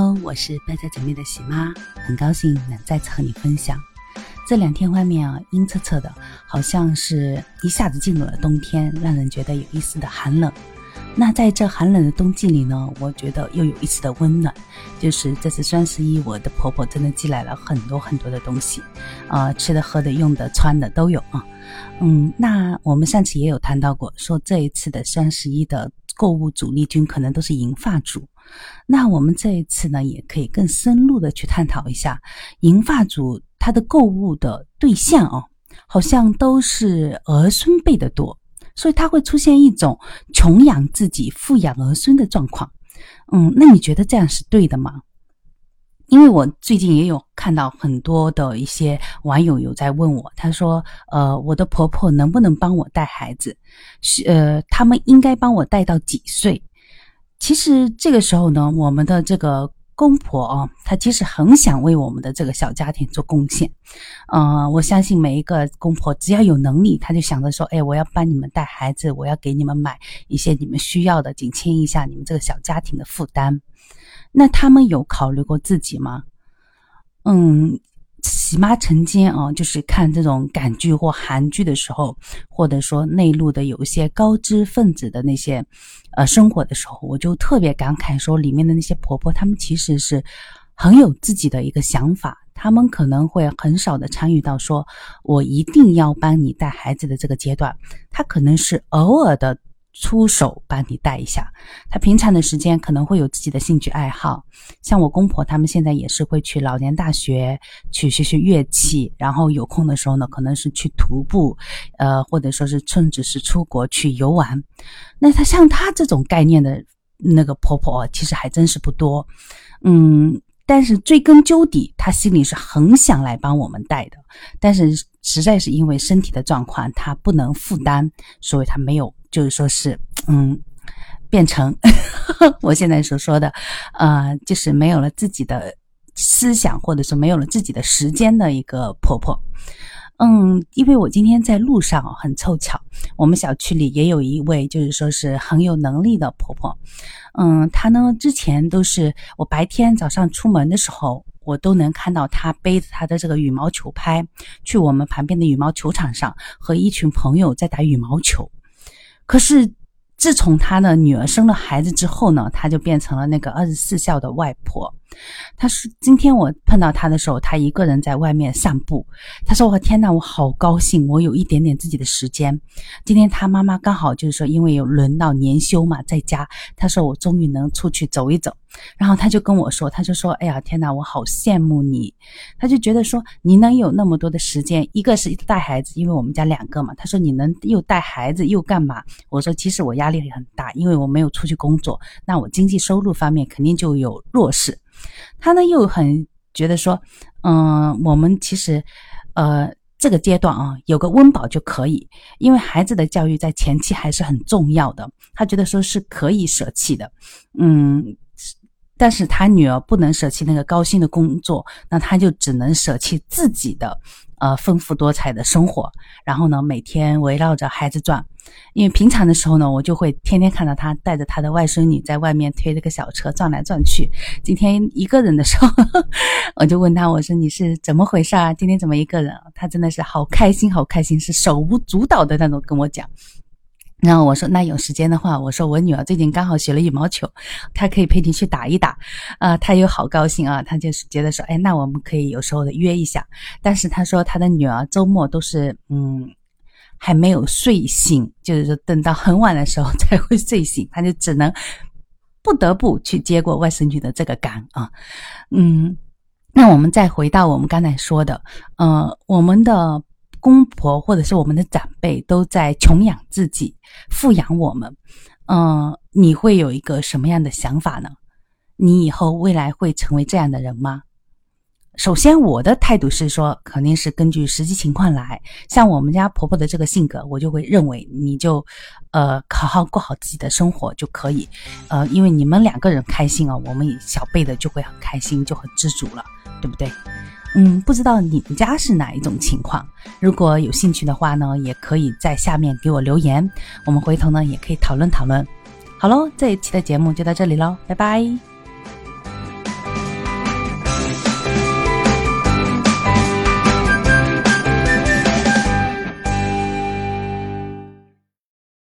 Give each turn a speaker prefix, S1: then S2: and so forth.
S1: Hello，我是败在姐妹的喜妈，很高兴能再次和你分享。这两天外面啊阴恻恻的，好像是一下子进入了冬天，让人觉得有一丝的寒冷。那在这寒冷的冬季里呢，我觉得又有一丝的温暖，就是这次双十一，我的婆婆真的寄来了很多很多的东西，啊，吃的、喝的、用的、穿的都有啊。嗯，那我们上次也有谈到过，说这一次的双十一的购物主力军可能都是银发族。那我们这一次呢，也可以更深入的去探讨一下银发族他的购物的对象哦，好像都是儿孙辈的多，所以他会出现一种穷养自己、富养儿孙的状况。嗯，那你觉得这样是对的吗？因为我最近也有看到很多的一些网友有在问我，他说：“呃，我的婆婆能不能帮我带孩子？是呃，他们应该帮我带到几岁？”其实这个时候呢，我们的这个公婆啊，她其实很想为我们的这个小家庭做贡献。嗯，我相信每一个公婆只要有能力，他就想着说：“哎，我要帮你们带孩子，我要给你们买一些你们需要的，减轻一下你们这个小家庭的负担。”那他们有考虑过自己吗？嗯。喜妈曾经啊，就是看这种港剧或韩剧的时候，或者说内陆的有一些高知分子的那些，呃，生活的时候，我就特别感慨说，里面的那些婆婆，她们其实是很有自己的一个想法，她们可能会很少的参与到说我一定要帮你带孩子的这个阶段，她可能是偶尔的。出手帮你带一下，他平常的时间可能会有自己的兴趣爱好，像我公婆他们现在也是会去老年大学去学学乐器，然后有空的时候呢，可能是去徒步，呃，或者说是甚至是出国去游玩。那他像他这种概念的那个婆婆，其实还真是不多，嗯，但是追根究底，他心里是很想来帮我们带的，但是实在是因为身体的状况，他不能负担，所以他没有。就是说是，嗯，变成 我现在所说的，呃，就是没有了自己的思想，或者说没有了自己的时间的一个婆婆。嗯，因为我今天在路上很凑巧，我们小区里也有一位，就是说是很有能力的婆婆。嗯，她呢之前都是我白天早上出门的时候，我都能看到她背着她的这个羽毛球拍，去我们旁边的羽毛球场上和一群朋友在打羽毛球。可是，自从他的女儿生了孩子之后呢，他就变成了那个二十四孝的外婆。他说：“今天我碰到他的时候，他一个人在外面散步。他说：‘我天呐，我好高兴，我有一点点自己的时间。’今天他妈妈刚好就是说，因为有轮到年休嘛，在家。他说我终于能出去走一走。然后他就跟我说，他就说：‘哎呀，天呐，我好羡慕你。’他就觉得说，你能有那么多的时间，一个是带孩子，因为我们家两个嘛。他说你能又带孩子又干嘛？我说其实我压力很大，因为我没有出去工作，那我经济收入方面肯定就有弱势。”他呢又很觉得说，嗯，我们其实，呃，这个阶段啊，有个温饱就可以，因为孩子的教育在前期还是很重要的。他觉得说是可以舍弃的，嗯，但是他女儿不能舍弃那个高薪的工作，那他就只能舍弃自己的。呃，丰富多彩的生活，然后呢，每天围绕着孩子转。因为平常的时候呢，我就会天天看到他带着他的外孙女在外面推这个小车转来转去。今天一个人的时候，我就问他，我说你是怎么回事啊？今天怎么一个人？他真的是好开心，好开心，是手舞足蹈的那种跟我讲。然后我说，那有时间的话，我说我女儿最近刚好学了羽毛球，她可以陪你去打一打，啊，她又好高兴啊，她就是觉得说，哎，那我们可以有时候的约一下。但是她说她的女儿周末都是，嗯，还没有睡醒，就是说等到很晚的时候才会睡醒，她就只能不得不去接过外甥女的这个岗啊，嗯，那我们再回到我们刚才说的，呃，我们的。公婆或者是我们的长辈都在穷养自己，富养我们，嗯，你会有一个什么样的想法呢？你以后未来会成为这样的人吗？首先，我的态度是说，肯定是根据实际情况来。像我们家婆婆的这个性格，我就会认为你就，呃，好好过好自己的生活就可以，呃，因为你们两个人开心啊，我们小辈的就会很开心，就很知足了，对不对？嗯，不知道你们家是哪一种情况？如果有兴趣的话呢，也可以在下面给我留言，我们回头呢也可以讨论讨论。好喽，这一期的节目就到这里喽，拜拜。